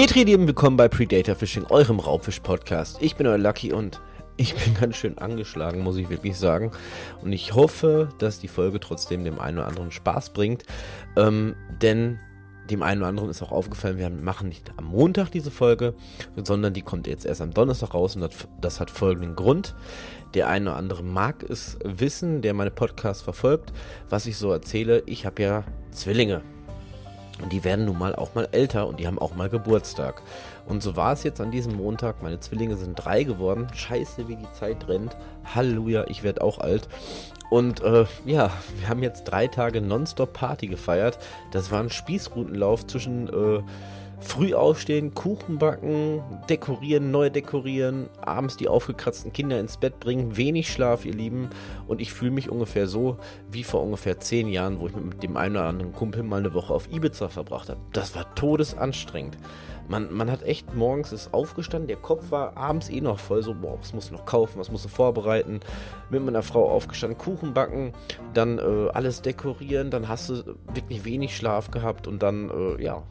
Petri, lieben willkommen bei Predator Fishing, eurem Raubfisch-Podcast. Ich bin euer Lucky und ich bin ganz schön angeschlagen, muss ich wirklich sagen. Und ich hoffe, dass die Folge trotzdem dem einen oder anderen Spaß bringt. Ähm, denn dem einen oder anderen ist auch aufgefallen, wir machen nicht am Montag diese Folge, sondern die kommt jetzt erst am Donnerstag raus und das, das hat folgenden Grund. Der eine oder andere mag es wissen, der meine Podcasts verfolgt, was ich so erzähle. Ich habe ja Zwillinge. Und die werden nun mal auch mal älter und die haben auch mal Geburtstag. Und so war es jetzt an diesem Montag. Meine Zwillinge sind drei geworden. Scheiße, wie die Zeit rennt. Halleluja, ich werde auch alt. Und äh, ja, wir haben jetzt drei Tage Nonstop Party gefeiert. Das war ein Spießrutenlauf zwischen äh, Früh aufstehen, Kuchen backen, dekorieren, neu dekorieren, abends die aufgekratzten Kinder ins Bett bringen, wenig Schlaf, ihr Lieben. Und ich fühle mich ungefähr so wie vor ungefähr zehn Jahren, wo ich mit dem einen oder anderen Kumpel mal eine Woche auf Ibiza verbracht habe. Das war todesanstrengend. Man, man hat echt morgens ist aufgestanden, der Kopf war abends eh noch voll, so, boah, was musst du noch kaufen, was musst du vorbereiten. Mit meiner Frau aufgestanden, Kuchen backen, dann äh, alles dekorieren, dann hast du wirklich wenig Schlaf gehabt und dann, äh, ja,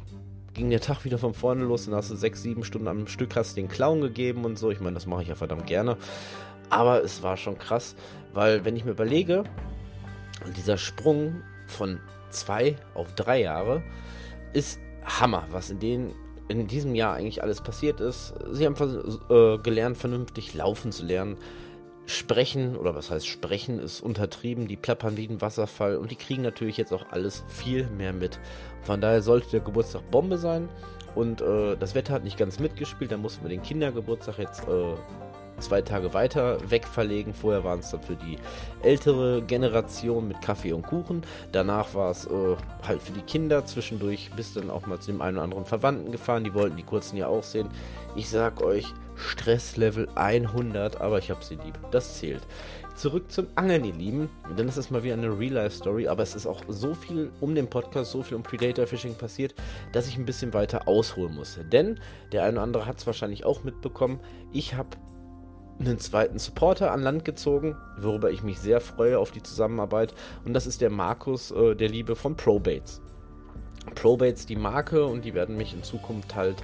ging der Tag wieder von vorne los, dann hast du sechs, sieben Stunden am Stück hast den Clown gegeben und so. Ich meine, das mache ich ja verdammt gerne. Aber es war schon krass, weil wenn ich mir überlege, dieser Sprung von zwei auf drei Jahre ist Hammer, was in den in diesem Jahr eigentlich alles passiert ist. Sie haben äh, gelernt, vernünftig laufen zu lernen. Sprechen, oder was heißt sprechen, ist untertrieben, die plappern wie ein Wasserfall und die kriegen natürlich jetzt auch alles viel mehr mit. Von daher sollte der Geburtstag Bombe sein und äh, das Wetter hat nicht ganz mitgespielt, da mussten wir den Kindergeburtstag jetzt äh, zwei Tage weiter wegverlegen. Vorher waren es dann für die ältere Generation mit Kaffee und Kuchen. Danach war es äh, halt für die Kinder. Zwischendurch bist dann auch mal zu dem einen oder anderen Verwandten gefahren. Die wollten die kurzen ja auch sehen. Ich sag euch, Stresslevel 100, aber ich hab sie lieb. Das zählt. Zurück zum Angeln, ihr Lieben. Denn es ist mal wieder eine Real-Life-Story, aber es ist auch so viel um den Podcast, so viel um Predator-Fishing passiert, dass ich ein bisschen weiter ausholen muss. Denn der eine oder andere hat es wahrscheinlich auch mitbekommen. Ich habe einen zweiten Supporter an Land gezogen, worüber ich mich sehr freue auf die Zusammenarbeit. Und das ist der Markus, äh, der Liebe von Probates. Probates die Marke und die werden mich in Zukunft halt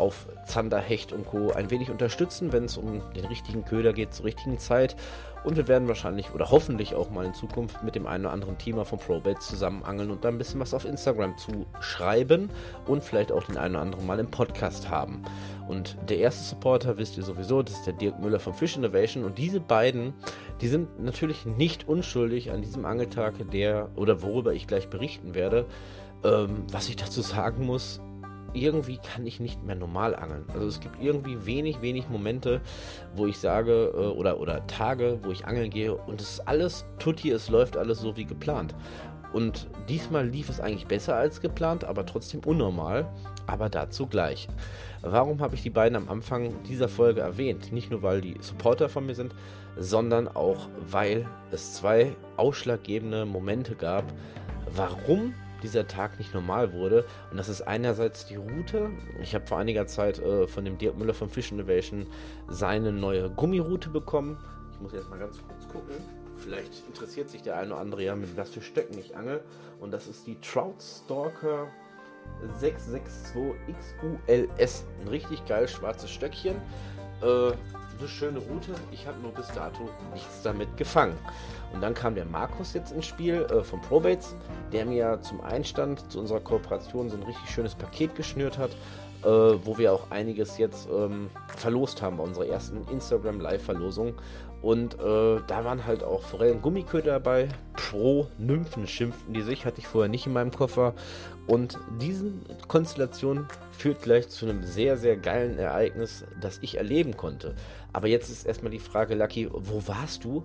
auf Zander, Hecht und Co. ein wenig unterstützen, wenn es um den richtigen Köder geht zur richtigen Zeit. Und wir werden wahrscheinlich oder hoffentlich auch mal in Zukunft mit dem einen oder anderen Teamer von ProBet zusammen angeln und da ein bisschen was auf Instagram zu schreiben und vielleicht auch den einen oder anderen mal im Podcast haben. Und der erste Supporter wisst ihr sowieso, das ist der Dirk Müller von Fish Innovation. Und diese beiden, die sind natürlich nicht unschuldig an diesem Angeltag, der oder worüber ich gleich berichten werde. Ähm, was ich dazu sagen muss, irgendwie kann ich nicht mehr normal angeln. Also es gibt irgendwie wenig, wenig Momente, wo ich sage, äh, oder, oder Tage, wo ich angeln gehe und es ist alles tutti, es läuft alles so wie geplant. Und diesmal lief es eigentlich besser als geplant, aber trotzdem unnormal. Aber dazu gleich. Warum habe ich die beiden am Anfang dieser Folge erwähnt? Nicht nur, weil die Supporter von mir sind, sondern auch, weil es zwei ausschlaggebende Momente gab, warum dieser Tag nicht normal wurde. Und das ist einerseits die Route. Ich habe vor einiger Zeit äh, von dem Dirk Müller von Fish Innovation seine neue Gummiroute bekommen. Ich muss jetzt mal ganz kurz gucken. Vielleicht interessiert sich der eine oder andere ja, mit was für Stöcken ich angel. Und das ist die Trout Stalker 662 XULS. Ein richtig geil schwarzes Stöckchen. Äh, eine schöne Route. Ich habe nur bis dato nichts damit gefangen. Und dann kam der Markus jetzt ins Spiel äh, von Probates, der mir zum Einstand zu unserer Kooperation so ein richtig schönes Paket geschnürt hat, äh, wo wir auch einiges jetzt ähm, verlost haben bei unserer ersten Instagram Live-Verlosung. Und äh, da waren halt auch Forellen Gummiköder dabei. Pro Nymphen schimpften die sich, hatte ich vorher nicht in meinem Koffer. Und diese Konstellation führt gleich zu einem sehr, sehr geilen Ereignis, das ich erleben konnte. Aber jetzt ist erstmal die Frage, Lucky, wo warst du?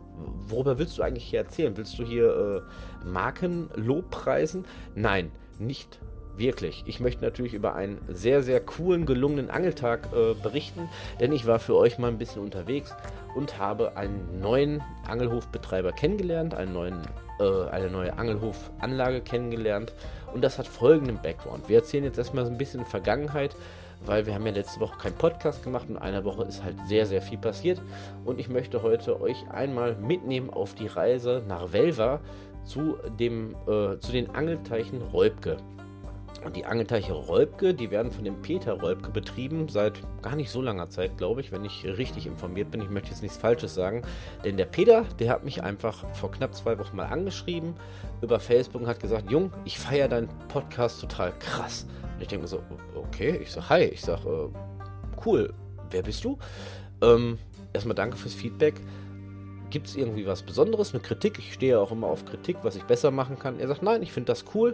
Worüber willst du eigentlich hier erzählen? Willst du hier äh, Markenlob preisen? Nein, nicht Wirklich. Ich möchte natürlich über einen sehr, sehr coolen, gelungenen Angeltag äh, berichten, denn ich war für euch mal ein bisschen unterwegs und habe einen neuen Angelhofbetreiber kennengelernt, einen neuen, äh, eine neue Angelhofanlage kennengelernt und das hat folgenden Background. Wir erzählen jetzt erstmal so ein bisschen Vergangenheit, weil wir haben ja letzte Woche keinen Podcast gemacht und in einer Woche ist halt sehr, sehr viel passiert und ich möchte heute euch einmal mitnehmen auf die Reise nach Velva zu, dem, äh, zu den Angelteichen Räubke. Und die Angelteiche Rolbke, die werden von dem Peter Rolbke betrieben, seit gar nicht so langer Zeit, glaube ich, wenn ich richtig informiert bin. Ich möchte jetzt nichts Falsches sagen. Denn der Peter, der hat mich einfach vor knapp zwei Wochen mal angeschrieben über Facebook und hat gesagt, Jung, ich feiere deinen Podcast total krass. Und ich denke mir so, okay, ich sage, hi, ich sage, äh, cool, wer bist du? Ähm, erstmal danke fürs Feedback. Gibt es irgendwie was Besonderes, eine Kritik? Ich stehe ja auch immer auf Kritik, was ich besser machen kann. Er sagt, nein, ich finde das cool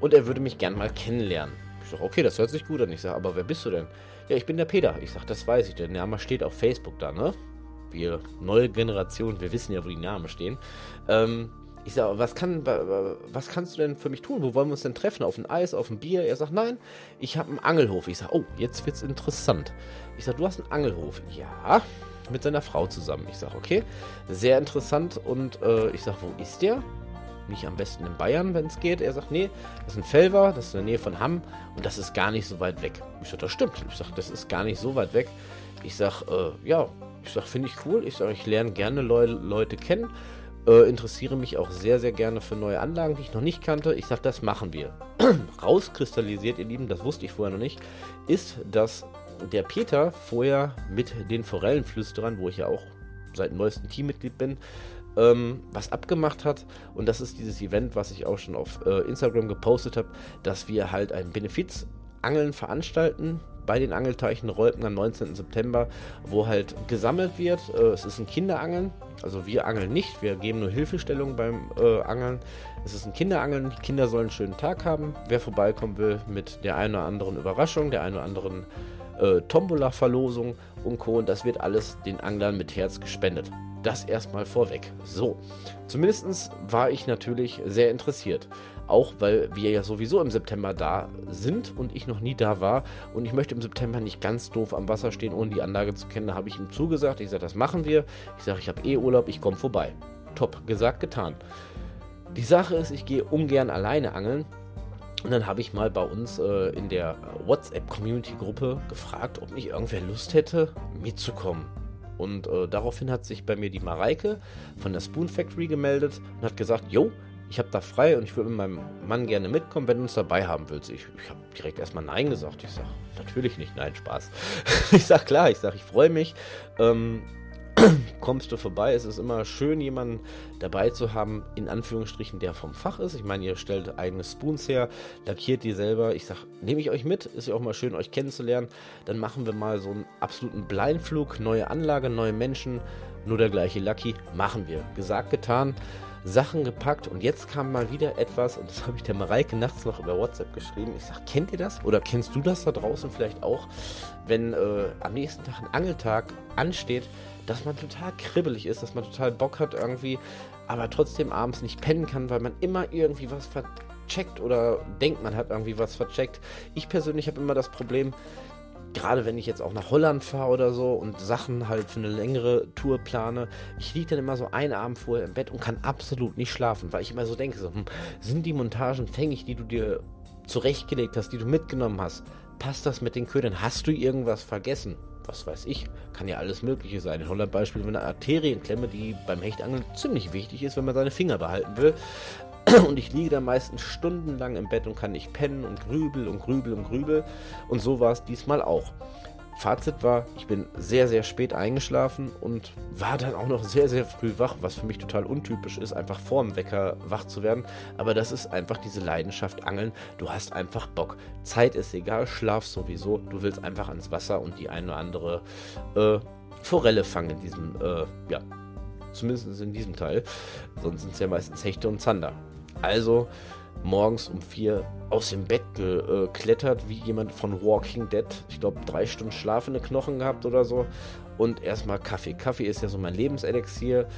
und er würde mich gern mal kennenlernen. Ich sage, okay, das hört sich gut an. Ich sage, aber wer bist du denn? Ja, ich bin der Peter. Ich sage, das weiß ich. Der Name steht auf Facebook da, ne? Wir, neue Generation, wir wissen ja, wo die Namen stehen. Ähm, ich sage, was, kann, was kannst du denn für mich tun? Wo wollen wir uns denn treffen? Auf ein Eis, auf ein Bier? Er sagt, nein, ich habe einen Angelhof. Ich sage, oh, jetzt wird's interessant. Ich sage, du hast einen Angelhof. Ja, mit seiner Frau zusammen. Ich sage, okay, sehr interessant. Und äh, ich sage, wo ist der? Nicht am besten in Bayern, wenn es geht. Er sagt, nee, das ist ein Felver, das ist in der Nähe von Hamm und das ist gar nicht so weit weg. Ich sage, das stimmt. Ich sage, das ist gar nicht so weit weg. Ich sage, äh, ja, ich sage, finde ich cool. Ich sage, ich lerne gerne Leu Leute kennen. Äh, interessiere mich auch sehr, sehr gerne für neue Anlagen, die ich noch nicht kannte. Ich sage, das machen wir. Rauskristallisiert, ihr Lieben, das wusste ich vorher noch nicht, ist, dass der Peter vorher mit den Forellenflüsterern, wo ich ja auch seit neuestem Teammitglied bin, ähm, was abgemacht hat. Und das ist dieses Event, was ich auch schon auf äh, Instagram gepostet habe, dass wir halt ein Benefizangeln veranstalten bei den Angelteichen Rolpen am 19. September, wo halt gesammelt wird. Äh, es ist ein Kinderangeln. Also wir angeln nicht, wir geben nur Hilfestellung beim äh, Angeln. Es ist ein Kinderangeln, die Kinder sollen einen schönen Tag haben. Wer vorbeikommen will mit der einen oder anderen Überraschung, der einen oder anderen äh, Tombola-Verlosung und Co. Und das wird alles den Anglern mit Herz gespendet. Das erstmal vorweg. So, zumindest war ich natürlich sehr interessiert. Auch weil wir ja sowieso im September da sind und ich noch nie da war. Und ich möchte im September nicht ganz doof am Wasser stehen, ohne die Anlage zu kennen. Da habe ich ihm zugesagt. Ich sage, das machen wir. Ich sage, ich habe eh Urlaub, ich komme vorbei. Top, gesagt, getan. Die Sache ist, ich gehe ungern alleine angeln. Und dann habe ich mal bei uns äh, in der WhatsApp-Community-Gruppe gefragt, ob nicht irgendwer Lust hätte, mitzukommen. Und äh, daraufhin hat sich bei mir die Mareike von der Spoon Factory gemeldet und hat gesagt, jo, ich habe da frei und ich würde mit meinem Mann gerne mitkommen, wenn du uns dabei haben willst. Ich, ich habe direkt erstmal Nein gesagt. Ich sage, natürlich nicht, nein, Spaß. ich sage, klar, ich sage, ich freue mich. Ähm, kommst du vorbei. Es ist immer schön, jemanden dabei zu haben, in Anführungsstrichen, der vom Fach ist. Ich meine, ihr stellt eigene Spoons her, lackiert die selber. Ich sage, nehme ich euch mit, ist ja auch mal schön, euch kennenzulernen. Dann machen wir mal so einen absoluten Blindflug, neue Anlage, neue Menschen, nur der gleiche Lucky. Machen wir. Gesagt, getan. Sachen gepackt und jetzt kam mal wieder etwas, und das habe ich der Mareike nachts noch über WhatsApp geschrieben. Ich sage, kennt ihr das? Oder kennst du das da draußen vielleicht auch, wenn äh, am nächsten Tag ein Angeltag ansteht, dass man total kribbelig ist, dass man total Bock hat irgendwie, aber trotzdem abends nicht pennen kann, weil man immer irgendwie was vercheckt oder denkt, man hat irgendwie was vercheckt. Ich persönlich habe immer das Problem, gerade wenn ich jetzt auch nach Holland fahre oder so und Sachen halt für eine längere Tour plane, ich liege dann immer so einen Abend vorher im Bett und kann absolut nicht schlafen, weil ich immer so denke, so, hm, sind die Montagen fängig, die du dir zurechtgelegt hast, die du mitgenommen hast, passt das mit den Ködern? Hast du irgendwas vergessen? Was weiß ich, kann ja alles Mögliche sein. In Holland Beispiel eine Arterienklemme, die beim Hechtangeln ziemlich wichtig ist, wenn man seine Finger behalten will. Und ich liege da meistens stundenlang im Bett und kann nicht pennen und grübel und grübel und grübel. Und so war es diesmal auch. Fazit war, ich bin sehr, sehr spät eingeschlafen und war dann auch noch sehr, sehr früh wach, was für mich total untypisch ist, einfach vor dem Wecker wach zu werden. Aber das ist einfach diese Leidenschaft Angeln. Du hast einfach Bock. Zeit ist egal, Schlaf sowieso. Du willst einfach ans Wasser und die eine oder andere äh, Forelle fangen in diesem, äh, ja, zumindest in diesem Teil. Sonst sind es ja meistens Hechte und Zander. Also, morgens um vier aus dem Bett geklettert, wie jemand von Walking Dead. Ich glaube, drei Stunden schlafende Knochen gehabt oder so. Und erstmal Kaffee. Kaffee ist ja so mein Lebenselixier.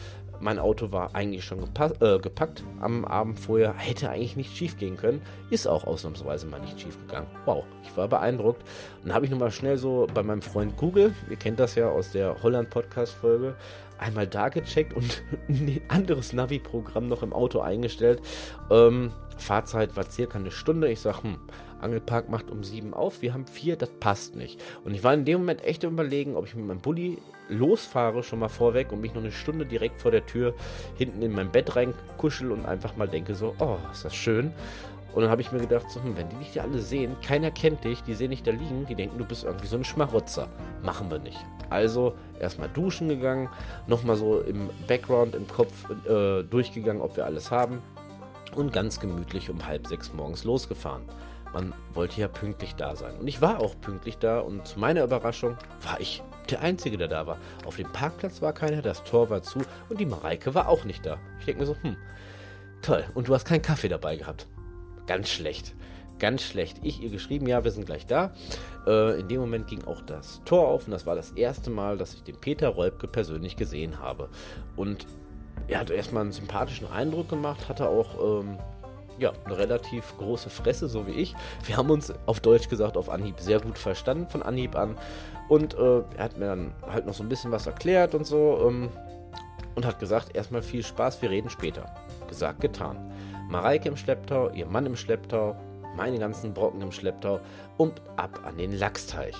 Mein Auto war eigentlich schon äh, gepackt am Abend vorher. Hätte eigentlich nicht schief gehen können. Ist auch ausnahmsweise mal nicht schief gegangen. Wow, ich war beeindruckt. Und dann habe ich nochmal schnell so bei meinem Freund Google, ihr kennt das ja aus der Holland-Podcast-Folge, einmal da gecheckt und ein anderes Navi-Programm noch im Auto eingestellt. Ähm, Fahrzeit war circa eine Stunde. Ich sage, hm, Angelpark macht um sieben auf, wir haben vier, das passt nicht. Und ich war in dem Moment echt überlegen, ob ich mit meinem Bulli losfahre, schon mal vorweg und mich noch eine Stunde direkt vor der Tür hinten in mein Bett reinkuschel und einfach mal denke so, oh, ist das schön. Und dann habe ich mir gedacht, so, hm, wenn die dich da alle sehen, keiner kennt dich, die sehen dich da liegen, die denken, du bist irgendwie so ein Schmarotzer. Machen wir nicht. Also erstmal duschen gegangen, nochmal so im Background, im Kopf äh, durchgegangen, ob wir alles haben und ganz gemütlich um halb sechs morgens losgefahren. Man wollte ja pünktlich da sein. Und ich war auch pünktlich da und zu meiner Überraschung war ich der Einzige, der da war. Auf dem Parkplatz war keiner, das Tor war zu und die Mareike war auch nicht da. Ich denke mir so, hm, toll. Und du hast keinen Kaffee dabei gehabt. Ganz schlecht. Ganz schlecht. Ich ihr geschrieben, ja, wir sind gleich da. Äh, in dem Moment ging auch das Tor auf und das war das erste Mal, dass ich den Peter Rolbke persönlich gesehen habe. Und er hat erstmal einen sympathischen Eindruck gemacht, hatte auch ähm, ja, eine relativ große Fresse, so wie ich. Wir haben uns auf Deutsch gesagt auf Anhieb sehr gut verstanden von Anhieb an. Und äh, er hat mir dann halt noch so ein bisschen was erklärt und so. Ähm, und hat gesagt, erstmal viel Spaß, wir reden später. Gesagt, getan. Mareike im Schlepptau, ihr Mann im Schlepptau, meine ganzen Brocken im Schlepptau und ab an den Lachsteich.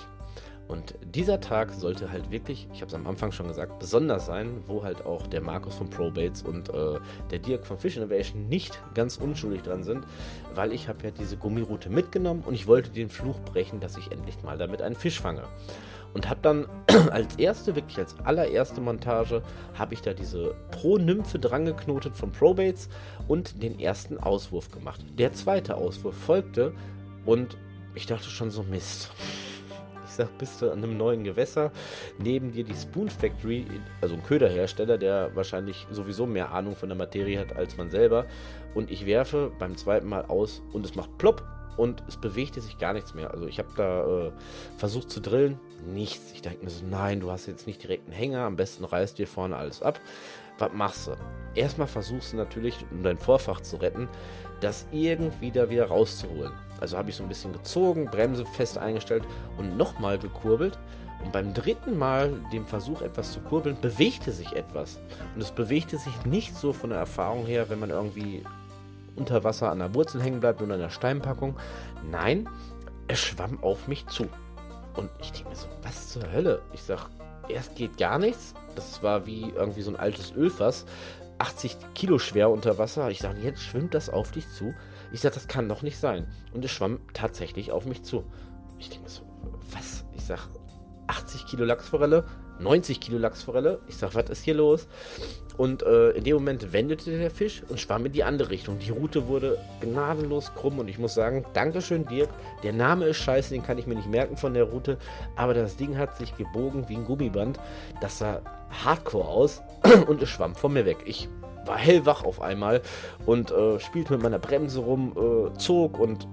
Und dieser Tag sollte halt wirklich, ich habe es am Anfang schon gesagt, besonders sein, wo halt auch der Markus von Probates und äh, der Dirk von Fish Innovation nicht ganz unschuldig dran sind, weil ich habe ja diese Gummiroute mitgenommen und ich wollte den Fluch brechen, dass ich endlich mal damit einen Fisch fange und habe dann als erste, wirklich als allererste Montage, habe ich da diese Pro-Nymphe drangeknotet von Probates und den ersten Auswurf gemacht. Der zweite Auswurf folgte und ich dachte schon so Mist. Ich bist du an einem neuen Gewässer, neben dir die Spoon Factory, also ein Köderhersteller, der wahrscheinlich sowieso mehr Ahnung von der Materie hat als man selber. Und ich werfe beim zweiten Mal aus und es macht plopp und es bewegte sich gar nichts mehr. Also ich habe da äh, versucht zu drillen, nichts. Ich dachte mir so, nein, du hast jetzt nicht direkt einen Hänger, am besten reißt dir vorne alles ab. Was machst du? Erstmal versuchst du natürlich, um dein Vorfach zu retten, das irgendwie da wieder rauszuholen. Also habe ich so ein bisschen gezogen, Bremse fest eingestellt und nochmal gekurbelt. Und beim dritten Mal, dem Versuch etwas zu kurbeln, bewegte sich etwas. Und es bewegte sich nicht so von der Erfahrung her, wenn man irgendwie unter Wasser an der Wurzel hängen bleibt oder an der Steinpackung. Nein, es schwamm auf mich zu. Und ich denke mir so, was zur Hölle? Ich sag, erst geht gar nichts. Das war wie irgendwie so ein altes Ölfass. 80 Kilo schwer unter Wasser. Ich sage, jetzt schwimmt das auf dich zu. Ich sage, das kann doch nicht sein. Und es schwamm tatsächlich auf mich zu. Ich denke so, was? Ich sage, 80 Kilo Lachsforelle, 90 Kilo Lachsforelle. Ich sage, was ist hier los? Und äh, in dem Moment wendete der Fisch und schwamm in die andere Richtung. Die Route wurde gnadenlos krumm und ich muss sagen, Dankeschön Dirk. Der Name ist scheiße, den kann ich mir nicht merken von der Route. Aber das Ding hat sich gebogen wie ein Gummiband. Das sah hardcore aus und es schwamm von mir weg. Ich war hellwach auf einmal und äh, spielte mit meiner Bremse rum, äh, zog und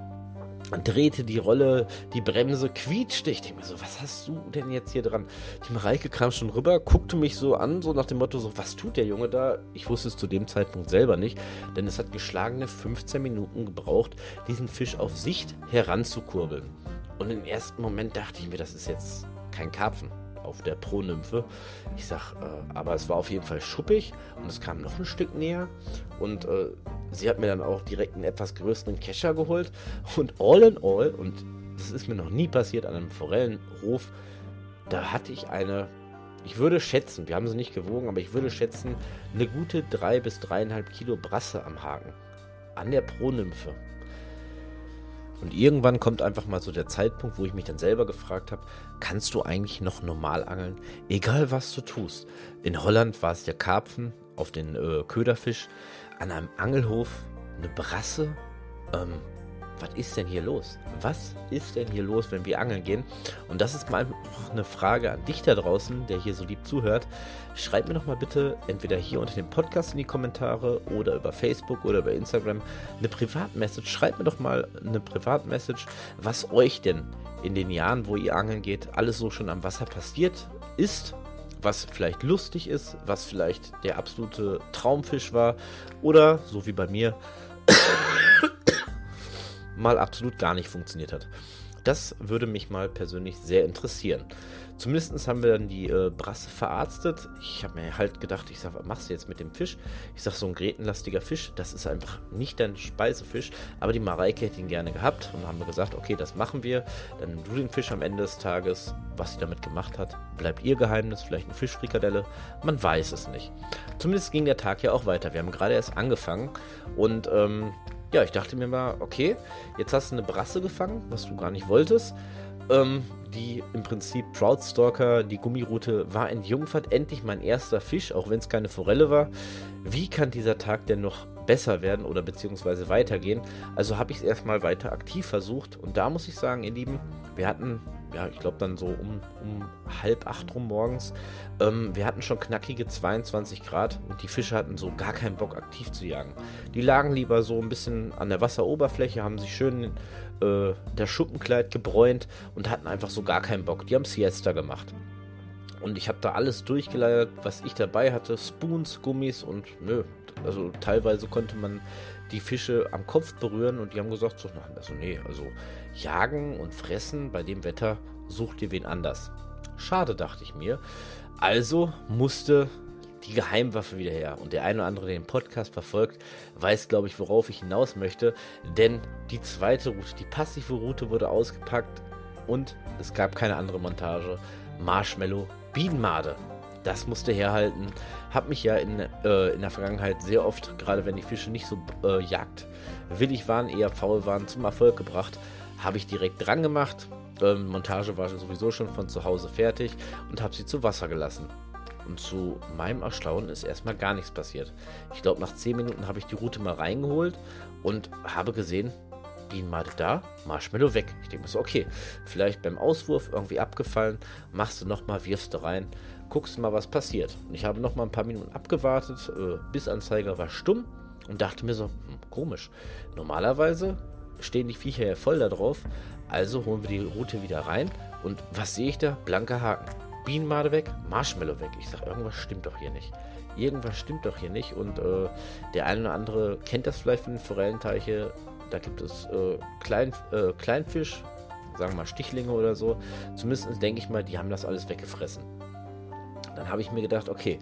drehte die Rolle, die Bremse quietschte. Ich denke mir so, was hast du denn jetzt hier dran? Die Mareike kam schon rüber, guckte mich so an, so nach dem Motto, so, was tut der Junge da? Ich wusste es zu dem Zeitpunkt selber nicht, denn es hat geschlagene 15 Minuten gebraucht, diesen Fisch auf Sicht heranzukurbeln. Und im ersten Moment dachte ich mir, das ist jetzt kein Karpfen auf der Pro-Nymphe. Ich sag, äh, aber es war auf jeden Fall schuppig und es kam noch ein Stück näher. Und äh, sie hat mir dann auch direkt einen etwas größeren Kescher geholt. Und all in all, und das ist mir noch nie passiert an einem Forellenhof, da hatte ich eine, ich würde schätzen, wir haben sie nicht gewogen, aber ich würde schätzen, eine gute 3 bis 3,5 Kilo Brasse am Haken. An der Pro-Nymphe. Und irgendwann kommt einfach mal so der Zeitpunkt, wo ich mich dann selber gefragt habe, kannst du eigentlich noch normal angeln? Egal was du tust. In Holland war es der Karpfen auf den äh, Köderfisch, an einem Angelhof eine Brasse. Ähm, was ist denn hier los? Was ist denn hier los, wenn wir angeln gehen? Und das ist mal eine Frage an dich da draußen, der hier so lieb zuhört. Schreib mir doch mal bitte entweder hier unter dem Podcast in die Kommentare oder über Facebook oder über Instagram eine Privatmessage. Schreibt mir doch mal eine Privatmessage, was euch denn in den Jahren, wo ihr angeln geht, alles so schon am Wasser passiert ist was vielleicht lustig ist, was vielleicht der absolute Traumfisch war oder, so wie bei mir, mal absolut gar nicht funktioniert hat. Das würde mich mal persönlich sehr interessieren. Zumindest haben wir dann die äh, Brasse verarztet. Ich habe mir halt gedacht, ich sag, was machst du jetzt mit dem Fisch? Ich sag, so ein grätenlastiger Fisch, das ist einfach nicht dein Speisefisch. Aber die Mareike hätte ihn gerne gehabt und haben gesagt, okay, das machen wir. Dann nimm du den Fisch am Ende des Tages. Was sie damit gemacht hat, bleibt ihr Geheimnis. Vielleicht eine Fischfrikadelle. Man weiß es nicht. Zumindest ging der Tag ja auch weiter. Wir haben gerade erst angefangen und ähm, ja, ich dachte mir mal, okay, jetzt hast du eine Brasse gefangen, was du gar nicht wolltest. Ähm, die im Prinzip Troutstalker, die Gummirute war entjungfert, endlich mein erster Fisch, auch wenn es keine Forelle war. Wie kann dieser Tag denn noch besser werden oder beziehungsweise weitergehen? Also habe ich es erstmal weiter aktiv versucht und da muss ich sagen, ihr Lieben, wir hatten ja, ich glaube dann so um, um, halb acht rum morgens. Ähm, wir hatten schon knackige 22 Grad und die Fische hatten so gar keinen Bock aktiv zu jagen. Die lagen lieber so ein bisschen an der Wasseroberfläche, haben sich schön äh, das Schuppenkleid gebräunt und hatten einfach so gar keinen Bock. Die haben Siesta gemacht. Und ich habe da alles durchgeleiert, was ich dabei hatte. Spoons, Gummis und nö. Also teilweise konnte man die Fische am Kopf berühren und die haben gesagt, so, also nee, also jagen und fressen bei dem Wetter sucht ihr wen anders. Schade, dachte ich mir. Also musste die Geheimwaffe wieder her. Und der eine oder andere, der den Podcast verfolgt, weiß, glaube ich, worauf ich hinaus möchte. Denn die zweite Route, die passive Route wurde ausgepackt und es gab keine andere Montage. Marshmallow Bienenmade. Das musste herhalten. Hab mich ja in, äh, in der Vergangenheit sehr oft, gerade wenn die Fische nicht so äh, jagdwillig waren, eher faul waren, zum Erfolg gebracht. Habe ich direkt dran gemacht. Ähm, Montage war sowieso schon von zu Hause fertig und habe sie zu Wasser gelassen. Und zu meinem Erstaunen ist erstmal gar nichts passiert. Ich glaube, nach 10 Minuten habe ich die Route mal reingeholt und habe gesehen, Bienenmade da, Marshmallow weg. Ich denke mir so, okay, vielleicht beim Auswurf irgendwie abgefallen, machst du nochmal, wirfst du rein, guckst mal, was passiert. Und ich habe nochmal ein paar Minuten abgewartet, äh, Bissanzeiger war stumm und dachte mir so, hm, komisch. Normalerweise stehen die Viecher ja voll da drauf, also holen wir die Route wieder rein und was sehe ich da? Blanker Haken. Bienenmade weg, Marshmallow weg. Ich sage, irgendwas stimmt doch hier nicht. Irgendwas stimmt doch hier nicht. Und äh, der eine oder andere kennt das vielleicht von den Forellenteiche. Da gibt es äh, Klein, äh, Kleinfisch, sagen wir mal Stichlinge oder so. Zumindest denke ich mal, die haben das alles weggefressen. Dann habe ich mir gedacht, okay,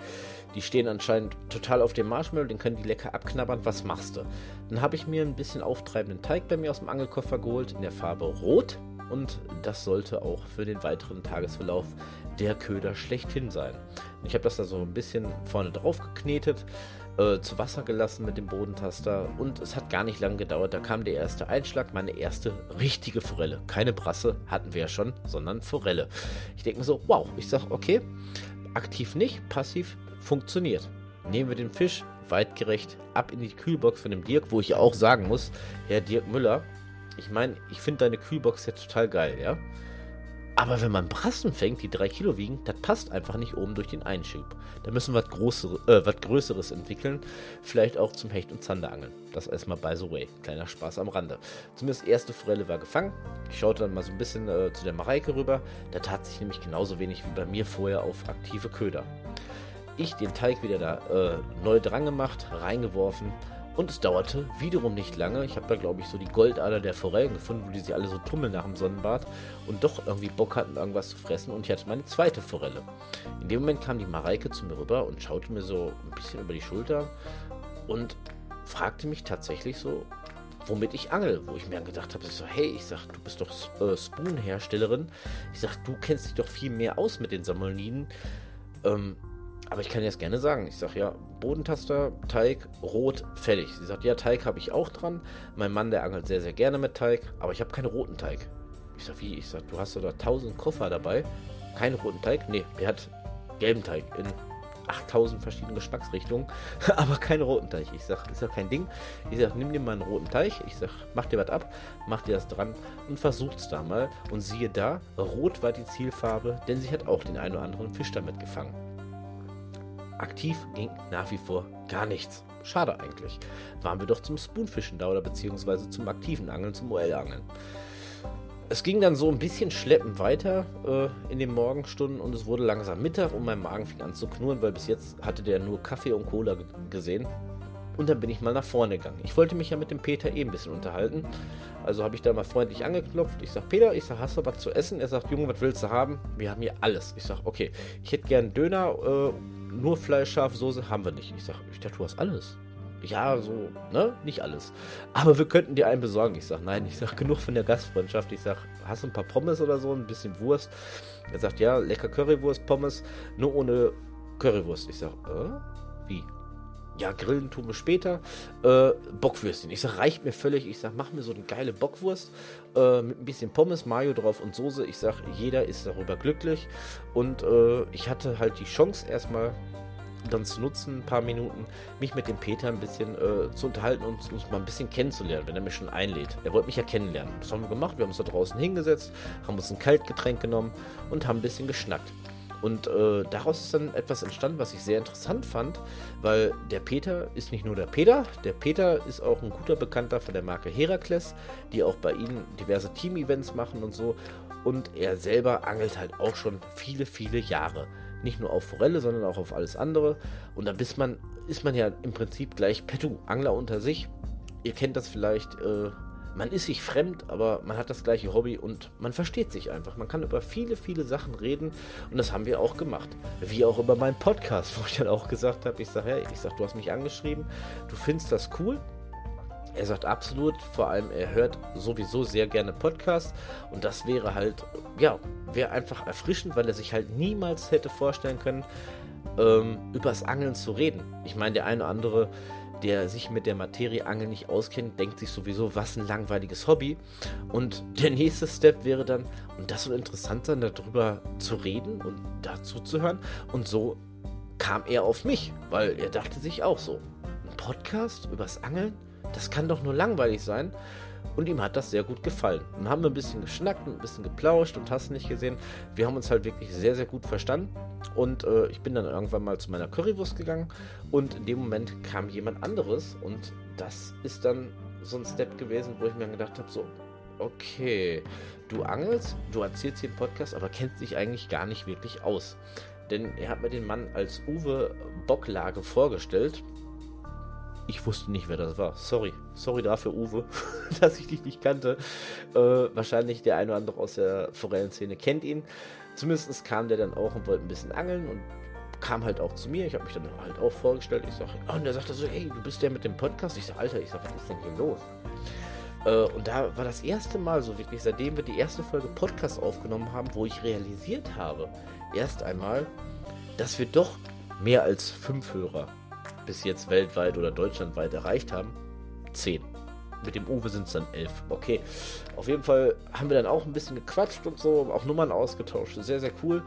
die stehen anscheinend total auf dem Marshmallow, den können die lecker abknabbern, was machst du? Dann habe ich mir ein bisschen auftreibenden Teig bei mir aus dem Angelkoffer geholt in der Farbe Rot und das sollte auch für den weiteren Tagesverlauf der Köder schlechthin sein. Ich habe das da so ein bisschen vorne drauf geknetet, äh, zu Wasser gelassen mit dem Bodentaster und es hat gar nicht lange gedauert. Da kam der erste Einschlag, meine erste richtige Forelle. Keine Brasse hatten wir ja schon, sondern Forelle. Ich denke mir so, wow, ich sage, okay, aktiv nicht, passiv funktioniert. Nehmen wir den Fisch weitgerecht ab in die Kühlbox von dem Dirk, wo ich auch sagen muss, Herr Dirk Müller, ich meine, ich finde deine Kühlbox ja total geil, ja. Aber wenn man Brassen fängt, die drei Kilo wiegen, das passt einfach nicht oben durch den Einschub. Da müssen wir was, äh, Größeres entwickeln. Vielleicht auch zum Hecht- und Zanderangeln. Das erstmal by the way. Kleiner Spaß am Rande. Zumindest erste Forelle war gefangen. Ich schaute dann mal so ein bisschen äh, zu der Mareike rüber. Da tat sich nämlich genauso wenig wie bei mir vorher auf aktive Köder. Ich den Teig wieder da äh, neu dran gemacht, reingeworfen und es dauerte wiederum nicht lange. Ich habe da, glaube ich, so die Goldader der Forellen gefunden, wo die sich alle so tummeln nach dem Sonnenbad und doch irgendwie Bock hatten, irgendwas zu fressen. Und ich hatte meine zweite Forelle. In dem Moment kam die Mareike zu mir rüber und schaute mir so ein bisschen über die Schulter und fragte mich tatsächlich so, womit ich angel. Wo ich mir dann gedacht habe, so, hey, ich sag, du bist doch äh, Spoon-Herstellerin. Ich sag, du kennst dich doch viel mehr aus mit den Sammelniden. Ähm, aber ich kann jetzt gerne sagen, ich sage ja, Bodentaster, Teig, Rot, fertig. Sie sagt, ja, Teig habe ich auch dran. Mein Mann, der angelt sehr, sehr gerne mit Teig, aber ich habe keinen roten Teig. Ich sage, wie? Ich sage, du hast da tausend Koffer dabei. Keinen roten Teig? Nee, der hat gelben Teig in 8000 verschiedenen Geschmacksrichtungen, aber keinen roten Teig. Ich sage, ist ja kein Ding. Ich sage, nimm dir mal einen roten Teig. Ich sage, mach dir was ab, mach dir das dran und versuch's da mal. Und siehe da, rot war die Zielfarbe, denn sie hat auch den einen oder anderen Fisch damit gefangen. Aktiv ging nach wie vor gar nichts. Schade eigentlich. Waren wir doch zum Spoonfischen da oder beziehungsweise zum aktiven Angeln, zum OL-Angeln. Es ging dann so ein bisschen schleppend weiter äh, in den Morgenstunden und es wurde langsam Mittag und mein Magen fing an zu knurren, weil bis jetzt hatte der nur Kaffee und Cola gesehen. Und dann bin ich mal nach vorne gegangen. Ich wollte mich ja mit dem Peter eh ein bisschen unterhalten. Also habe ich da mal freundlich angeklopft. Ich sag, Peter, ich sag, hast du was zu essen? Er sagt, Junge, was willst du haben? Wir haben hier alles. Ich sag, okay, ich hätte gern Döner, äh, nur Fleisch, scharfe Soße haben wir nicht. Ich sag, ich dachte, du hast alles. Ja, so, ne? Nicht alles. Aber wir könnten dir einen besorgen. Ich sag, nein, ich sag, genug von der Gastfreundschaft. Ich sag, hast du ein paar Pommes oder so, ein bisschen Wurst? Er sagt, ja, lecker Currywurst, Pommes, nur ohne Currywurst. Ich sag, äh, wie? ja, grillen tun wir später. Äh, Bockwürstchen. Ich sag, reicht mir völlig. Ich sag, mach mir so eine geile Bockwurst äh, mit ein bisschen Pommes, Mayo drauf und Soße. Ich sag, jeder ist darüber glücklich. Und äh, ich hatte halt die Chance erstmal dann zu nutzen, ein paar Minuten, mich mit dem Peter ein bisschen äh, zu unterhalten und uns mal ein bisschen kennenzulernen, wenn er mich schon einlädt. Er wollte mich ja kennenlernen. Das haben wir gemacht. Wir haben uns da draußen hingesetzt, haben uns ein Kaltgetränk genommen und haben ein bisschen geschnackt. Und äh, daraus ist dann etwas entstanden, was ich sehr interessant fand, weil der Peter ist nicht nur der Peter, der Peter ist auch ein guter Bekannter von der Marke Herakles, die auch bei ihnen diverse Team-Events machen und so. Und er selber angelt halt auch schon viele, viele Jahre. Nicht nur auf Forelle, sondern auch auf alles andere. Und da bist man, ist man ja im Prinzip gleich Petu, Angler unter sich. Ihr kennt das vielleicht, äh, man ist sich fremd, aber man hat das gleiche Hobby und man versteht sich einfach. Man kann über viele, viele Sachen reden und das haben wir auch gemacht. Wie auch über meinen Podcast, wo ich dann auch gesagt habe, ich sage, hey, ich sag, du hast mich angeschrieben, du findest das cool. Er sagt absolut, vor allem er hört sowieso sehr gerne Podcasts und das wäre halt, ja, wäre einfach erfrischend, weil er sich halt niemals hätte vorstellen können, ähm, übers Angeln zu reden. Ich meine, der eine oder andere der sich mit der Materie Angeln nicht auskennt, denkt sich sowieso, was ein langweiliges Hobby. Und der nächste Step wäre dann, und das soll interessant sein, darüber zu reden und dazu zu hören. Und so kam er auf mich, weil er dachte sich auch so, ein Podcast übers Angeln, das kann doch nur langweilig sein. Und ihm hat das sehr gut gefallen. Dann haben wir ein bisschen geschnackt, ein bisschen geplauscht und hast nicht gesehen. Wir haben uns halt wirklich sehr, sehr gut verstanden. Und äh, ich bin dann irgendwann mal zu meiner Currywurst gegangen. Und in dem Moment kam jemand anderes. Und das ist dann so ein Step gewesen, wo ich mir gedacht habe: so, okay, du angelst, du erzählst hier einen Podcast, aber kennst dich eigentlich gar nicht wirklich aus. Denn er hat mir den Mann als Uwe Bocklage vorgestellt ich wusste nicht, wer das war. Sorry. Sorry dafür, Uwe, dass ich dich nicht kannte. Äh, wahrscheinlich der eine oder andere aus der Forellenszene kennt ihn. Zumindest kam der dann auch und wollte ein bisschen angeln und kam halt auch zu mir. Ich habe mich dann halt auch vorgestellt. Ich sage, oh, und er sagte so, hey, du bist der mit dem Podcast. Ich sage, Alter, ich sage, was ist denn hier los? Äh, und da war das erste Mal so wirklich, seitdem wir die erste Folge Podcast aufgenommen haben, wo ich realisiert habe, erst einmal, dass wir doch mehr als fünf Hörer bis jetzt weltweit oder deutschlandweit erreicht haben, 10. Mit dem Uwe sind es dann 11. Okay. Auf jeden Fall haben wir dann auch ein bisschen gequatscht und so, auch Nummern ausgetauscht. Sehr, sehr cool.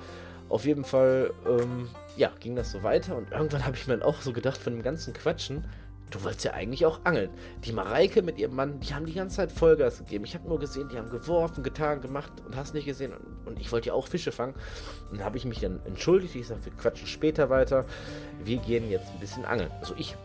Auf jeden Fall, ähm, ja, ging das so weiter und irgendwann habe ich mir dann auch so gedacht, von dem ganzen Quatschen, du wolltest ja eigentlich auch angeln. Die Mareike mit ihrem Mann, die haben die ganze Zeit Vollgas gegeben. Ich habe nur gesehen, die haben geworfen, getan, gemacht und hast nicht gesehen. Und, und ich wollte ja auch Fische fangen. Und dann habe ich mich dann entschuldigt. Ich sage, wir quatschen später weiter. Wir gehen jetzt ein bisschen angeln. Also ich.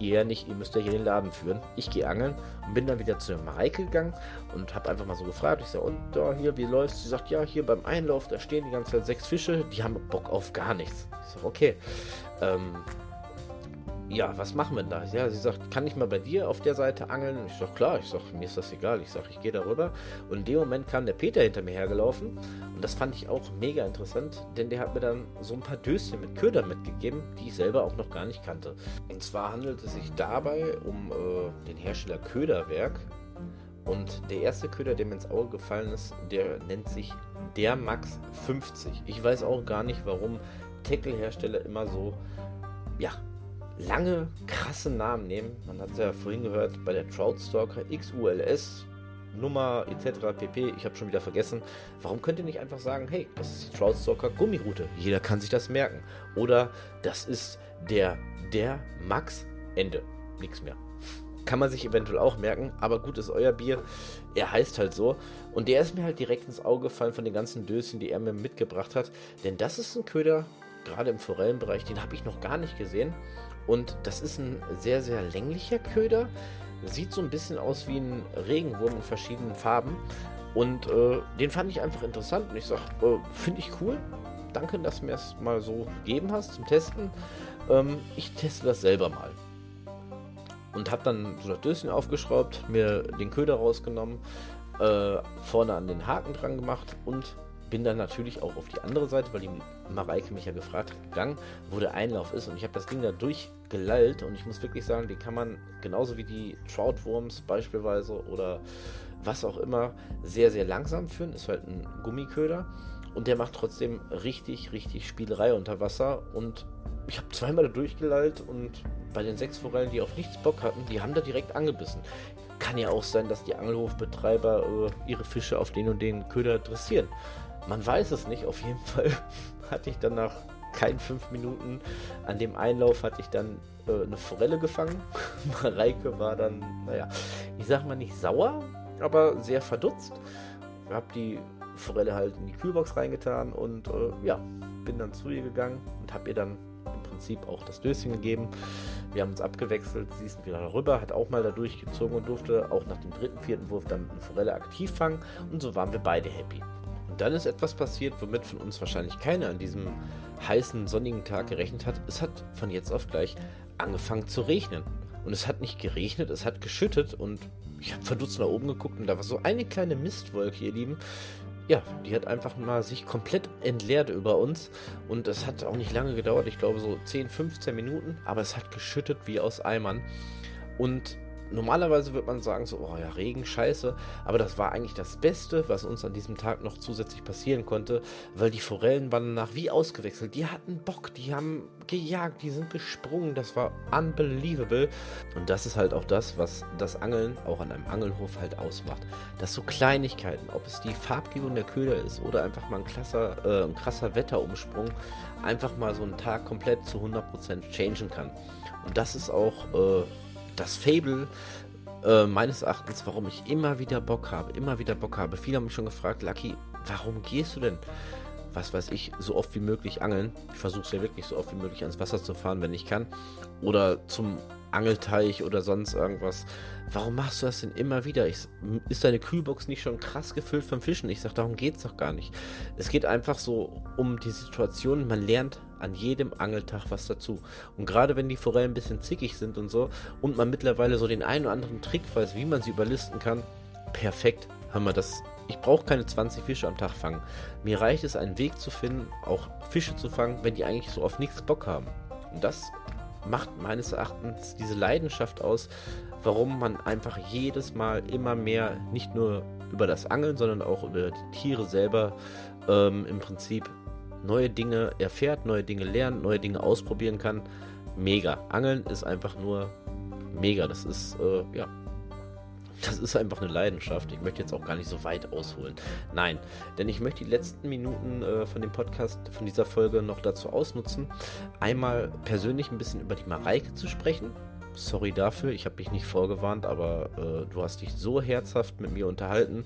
Ihr nicht, ihr müsst ja hier den Laden führen. Ich gehe angeln und bin dann wieder zu der Mareike gegangen und habe einfach mal so gefragt. Ich sage, und da hier, wie läuft's? Sie sagt, ja, hier beim Einlauf, da stehen die ganze Zeit sechs Fische, die haben Bock auf gar nichts. Ich sage, okay. Ähm, ja, was machen wir denn da? Ja, sie sagt, kann ich mal bei dir auf der Seite angeln? Ich sag, klar, ich sag, mir ist das egal. Ich sag, ich gehe darüber. Und in dem Moment kam der Peter hinter mir hergelaufen. Und das fand ich auch mega interessant, denn der hat mir dann so ein paar Döschen mit Köder mitgegeben, die ich selber auch noch gar nicht kannte. Und zwar handelt es sich dabei um äh, den Hersteller Köderwerk. Und der erste Köder, der mir ins Auge gefallen ist, der nennt sich der Max 50. Ich weiß auch gar nicht, warum Tackle-Hersteller immer so, ja, lange, krasse Namen nehmen. Man hat es ja vorhin gehört bei der Troutstalker XULS, Nummer etc. pp. Ich habe schon wieder vergessen. Warum könnt ihr nicht einfach sagen, hey, das ist die Troutstalker Gummiroute. Jeder kann sich das merken. Oder das ist der, der Max Ende. Nichts mehr. Kann man sich eventuell auch merken, aber gut ist euer Bier. Er heißt halt so. Und der ist mir halt direkt ins Auge gefallen von den ganzen Döschen, die er mir mitgebracht hat. Denn das ist ein Köder, gerade im Forellenbereich, den habe ich noch gar nicht gesehen. Und das ist ein sehr, sehr länglicher Köder. Sieht so ein bisschen aus wie ein Regenwurm in verschiedenen Farben. Und äh, den fand ich einfach interessant. Und ich sage, äh, finde ich cool. Danke, dass du mir es mal so gegeben hast zum Testen. Ähm, ich teste das selber mal. Und habe dann so das Döschen aufgeschraubt, mir den Köder rausgenommen, äh, vorne an den Haken dran gemacht und bin dann natürlich auch auf die andere Seite, weil die Mareike mich ja gefragt hat, gegangen, wo der Einlauf ist. Und ich habe das Ding da durchgelallt und ich muss wirklich sagen, die kann man genauso wie die Troutworms beispielsweise oder was auch immer sehr, sehr langsam führen. Ist halt ein Gummiköder und der macht trotzdem richtig, richtig Spielerei unter Wasser. Und ich habe zweimal da durchgelallt und bei den sechs Forellen, die auf nichts Bock hatten, die haben da direkt angebissen. Kann ja auch sein, dass die Angelhofbetreiber äh, ihre Fische auf den und den Köder dressieren. Man weiß es nicht. Auf jeden Fall hatte ich dann nach keinen fünf Minuten an dem Einlauf hatte ich dann äh, eine Forelle gefangen. Mareike war dann, naja, ich sag mal nicht sauer, aber sehr verdutzt. Ich habe die Forelle halt in die Kühlbox reingetan und äh, ja, bin dann zu ihr gegangen und habe ihr dann im Prinzip auch das Döschen gegeben. Wir haben uns abgewechselt, sie ist wieder darüber, hat auch mal da durchgezogen und durfte auch nach dem dritten, vierten Wurf dann eine Forelle aktiv fangen und so waren wir beide happy. Dann ist etwas passiert, womit von uns wahrscheinlich keiner an diesem heißen, sonnigen Tag gerechnet hat. Es hat von jetzt auf gleich angefangen zu regnen. Und es hat nicht geregnet, es hat geschüttet und ich habe verdutzt nach oben geguckt und da war so eine kleine Mistwolke, ihr Lieben. Ja, die hat einfach mal sich komplett entleert über uns und es hat auch nicht lange gedauert, ich glaube so 10, 15 Minuten, aber es hat geschüttet wie aus Eimern. Und normalerweise wird man sagen, so, oh ja, Regen, scheiße. Aber das war eigentlich das Beste, was uns an diesem Tag noch zusätzlich passieren konnte, weil die Forellen waren danach wie ausgewechselt. Die hatten Bock, die haben gejagt, die sind gesprungen. Das war unbelievable. Und das ist halt auch das, was das Angeln auch an einem Angelhof halt ausmacht. Dass so Kleinigkeiten, ob es die Farbgebung der Köder ist oder einfach mal ein krasser, äh, ein krasser Wetterumsprung, einfach mal so einen Tag komplett zu 100% changen kann. Und das ist auch äh, das Fable äh, meines Erachtens, warum ich immer wieder Bock habe, immer wieder Bock habe. Viele haben mich schon gefragt, Lucky, warum gehst du denn, was weiß ich, so oft wie möglich angeln? Ich versuche es ja wirklich so oft wie möglich ans Wasser zu fahren, wenn ich kann. Oder zum Angelteich oder sonst irgendwas. Warum machst du das denn immer wieder? Ich, ist deine Kühlbox nicht schon krass gefüllt vom Fischen? Ich sage, darum geht es doch gar nicht. Es geht einfach so um die Situation. Man lernt an jedem Angeltag was dazu. Und gerade wenn die Forellen ein bisschen zickig sind und so und man mittlerweile so den einen oder anderen Trick weiß, wie man sie überlisten kann, perfekt haben wir das. Ich brauche keine 20 Fische am Tag fangen. Mir reicht es, einen Weg zu finden, auch Fische zu fangen, wenn die eigentlich so auf nichts Bock haben. Und das macht meines Erachtens diese Leidenschaft aus, warum man einfach jedes Mal immer mehr nicht nur über das Angeln, sondern auch über die Tiere selber ähm, im Prinzip neue Dinge erfährt, neue Dinge lernt, neue Dinge ausprobieren kann. Mega. Angeln ist einfach nur mega. Das ist, äh, ja, das ist einfach eine Leidenschaft. Ich möchte jetzt auch gar nicht so weit ausholen. Nein, denn ich möchte die letzten Minuten äh, von dem Podcast, von dieser Folge noch dazu ausnutzen, einmal persönlich ein bisschen über die Mareike zu sprechen sorry dafür, ich habe dich nicht vorgewarnt, aber äh, du hast dich so herzhaft mit mir unterhalten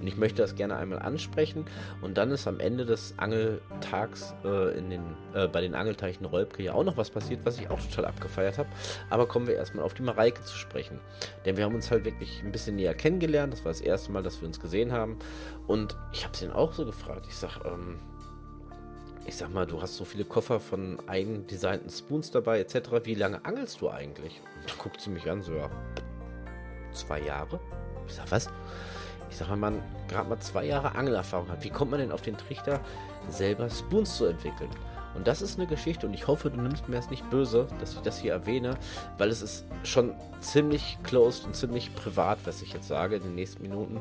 und ich möchte das gerne einmal ansprechen. Und dann ist am Ende des Angeltags äh, in den, äh, bei den Angelteichen Rolbke ja auch noch was passiert, was ich auch total abgefeiert habe. Aber kommen wir erstmal auf die Mareike zu sprechen. Denn wir haben uns halt wirklich ein bisschen näher kennengelernt. Das war das erste Mal, dass wir uns gesehen haben. Und ich habe sie dann auch so gefragt. Ich sage, ähm, ich sag mal, du hast so viele Koffer von eigendesignten Spoons dabei, etc. Wie lange angelst du eigentlich? Und dann guckt sie mich an, so, ja, zwei Jahre? Ich sag, was? Ich sag, wenn man gerade mal zwei Jahre Angelerfahrung hat, wie kommt man denn auf den Trichter, selber Spoons zu entwickeln? Und das ist eine Geschichte und ich hoffe, du nimmst mir das nicht böse, dass ich das hier erwähne, weil es ist schon ziemlich closed und ziemlich privat, was ich jetzt sage in den nächsten Minuten.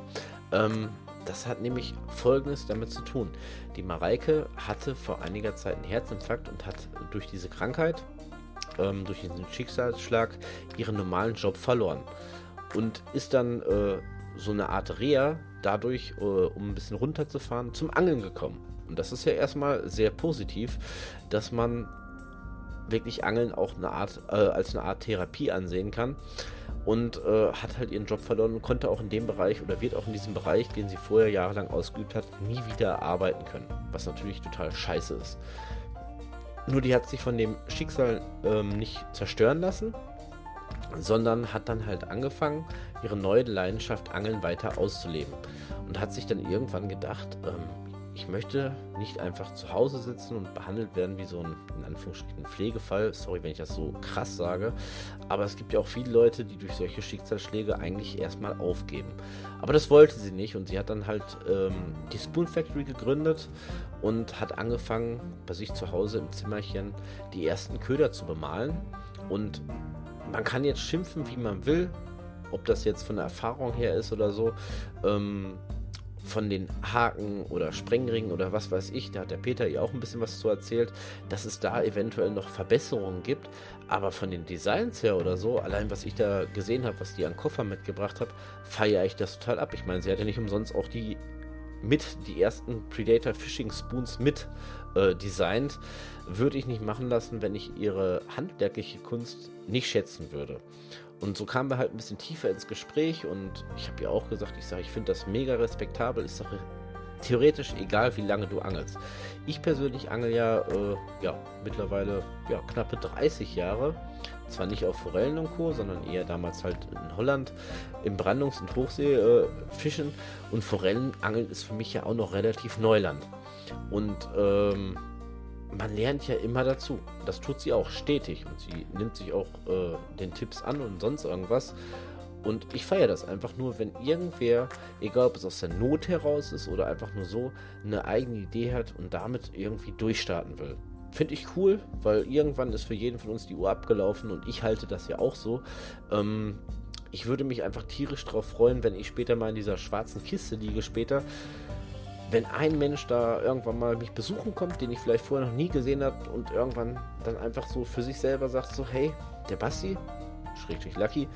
Ähm, das hat nämlich Folgendes damit zu tun. Die Mareike hatte vor einiger Zeit einen Herzinfarkt und hat durch diese Krankheit, ähm, durch diesen Schicksalsschlag, ihren normalen Job verloren. Und ist dann äh, so eine Art Reha dadurch, äh, um ein bisschen runterzufahren, zum Angeln gekommen. Und das ist ja erstmal sehr positiv, dass man wirklich Angeln auch eine Art, äh, als eine Art Therapie ansehen kann und äh, hat halt ihren Job verloren und konnte auch in dem Bereich oder wird auch in diesem Bereich, den sie vorher jahrelang ausgeübt hat, nie wieder arbeiten können. Was natürlich total scheiße ist. Nur die hat sich von dem Schicksal ähm, nicht zerstören lassen, sondern hat dann halt angefangen, ihre neue Leidenschaft Angeln weiter auszuleben. Und hat sich dann irgendwann gedacht, ähm, ich möchte nicht einfach zu Hause sitzen und behandelt werden wie so ein, in Anführungsstrichen, Pflegefall. Sorry, wenn ich das so krass sage. Aber es gibt ja auch viele Leute, die durch solche Schicksalsschläge eigentlich erstmal aufgeben. Aber das wollte sie nicht und sie hat dann halt ähm, die Spoon Factory gegründet und hat angefangen, bei sich zu Hause im Zimmerchen die ersten Köder zu bemalen. Und man kann jetzt schimpfen, wie man will, ob das jetzt von der Erfahrung her ist oder so. Ähm, von den Haken oder Sprengringen oder was weiß ich, da hat der Peter ja auch ein bisschen was zu erzählt, dass es da eventuell noch Verbesserungen gibt. Aber von den Designs her oder so, allein was ich da gesehen habe, was die an Koffer mitgebracht habe, feiere ich das total ab. Ich meine, sie hat ja nicht umsonst auch die mit die ersten Predator Fishing Spoons mit äh, designt. Würde ich nicht machen lassen, wenn ich ihre handwerkliche Kunst nicht schätzen würde. Und so kamen wir halt ein bisschen tiefer ins Gespräch und ich habe ihr auch gesagt, ich sage, ich finde das mega respektabel. Ich sage, theoretisch egal, wie lange du angelst. Ich persönlich angel ja, äh, ja mittlerweile ja, knappe 30 Jahre. Zwar nicht auf Forellen und Co., sondern eher damals halt in Holland im Brandungs- und Hochsee äh. Und Forellenangeln ist für mich ja auch noch relativ Neuland. Und ähm, man lernt ja immer dazu. Das tut sie auch stetig und sie nimmt sich auch äh, den Tipps an und sonst irgendwas. Und ich feiere das einfach nur, wenn irgendwer, egal ob es aus der Not heraus ist oder einfach nur so, eine eigene Idee hat und damit irgendwie durchstarten will. Finde ich cool, weil irgendwann ist für jeden von uns die Uhr abgelaufen und ich halte das ja auch so. Ähm, ich würde mich einfach tierisch darauf freuen, wenn ich später mal in dieser schwarzen Kiste liege später wenn ein Mensch da irgendwann mal mich besuchen kommt, den ich vielleicht vorher noch nie gesehen habe und irgendwann dann einfach so für sich selber sagt so, hey, der Basti, schrägstrich Lucky,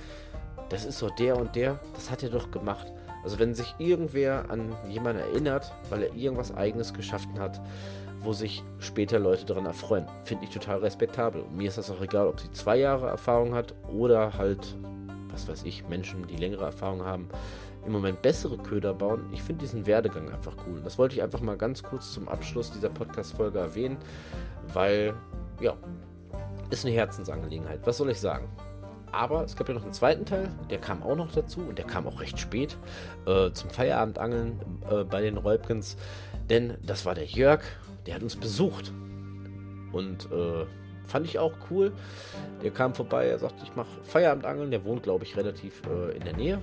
das ist so der und der, das hat er doch gemacht. Also wenn sich irgendwer an jemanden erinnert, weil er irgendwas eigenes geschaffen hat, wo sich später Leute daran erfreuen, finde ich total respektabel. Und mir ist das auch egal, ob sie zwei Jahre Erfahrung hat oder halt, was weiß ich, Menschen, die längere Erfahrung haben im Moment bessere Köder bauen. Ich finde diesen Werdegang einfach cool. Das wollte ich einfach mal ganz kurz zum Abschluss dieser Podcast-Folge erwähnen, weil, ja, ist eine Herzensangelegenheit. Was soll ich sagen? Aber es gab ja noch einen zweiten Teil, der kam auch noch dazu und der kam auch recht spät äh, zum Feierabendangeln äh, bei den Räubkens. Denn das war der Jörg, der hat uns besucht. Und äh, fand ich auch cool. Der kam vorbei, er sagte, ich mache Feierabendangeln. Der wohnt, glaube ich, relativ äh, in der Nähe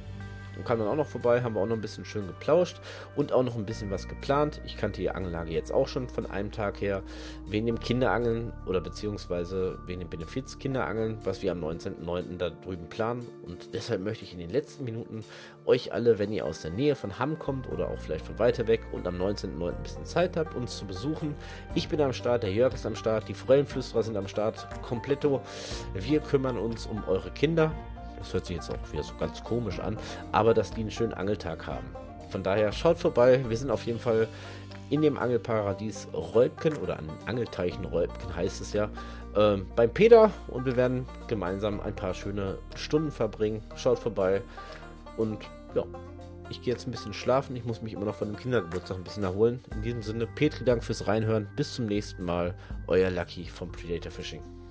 und kam dann auch noch vorbei, haben wir auch noch ein bisschen schön geplauscht und auch noch ein bisschen was geplant. Ich kannte die Angellage jetzt auch schon von einem Tag her, wegen dem Kinderangeln oder beziehungsweise wegen dem Benefiz Kinderangeln, was wir am 19.09. da drüben planen. Und deshalb möchte ich in den letzten Minuten euch alle, wenn ihr aus der Nähe von Hamm kommt oder auch vielleicht von weiter weg und am 19.09. ein bisschen Zeit habt, uns zu besuchen. Ich bin am Start, der Jörg ist am Start, die Forellenflüsterer sind am Start, kompletto. Wir kümmern uns um eure Kinder das hört sich jetzt auch wieder so ganz komisch an, aber dass die einen schönen Angeltag haben. Von daher schaut vorbei. Wir sind auf jeden Fall in dem Angelparadies Räubken oder an Angelteichen Räubken heißt es ja, äh, beim Peter und wir werden gemeinsam ein paar schöne Stunden verbringen. Schaut vorbei und ja, ich gehe jetzt ein bisschen schlafen. Ich muss mich immer noch von dem Kindergeburtstag ein bisschen erholen. In diesem Sinne, Petri, Dank fürs Reinhören. Bis zum nächsten Mal. Euer Lucky vom Predator Fishing.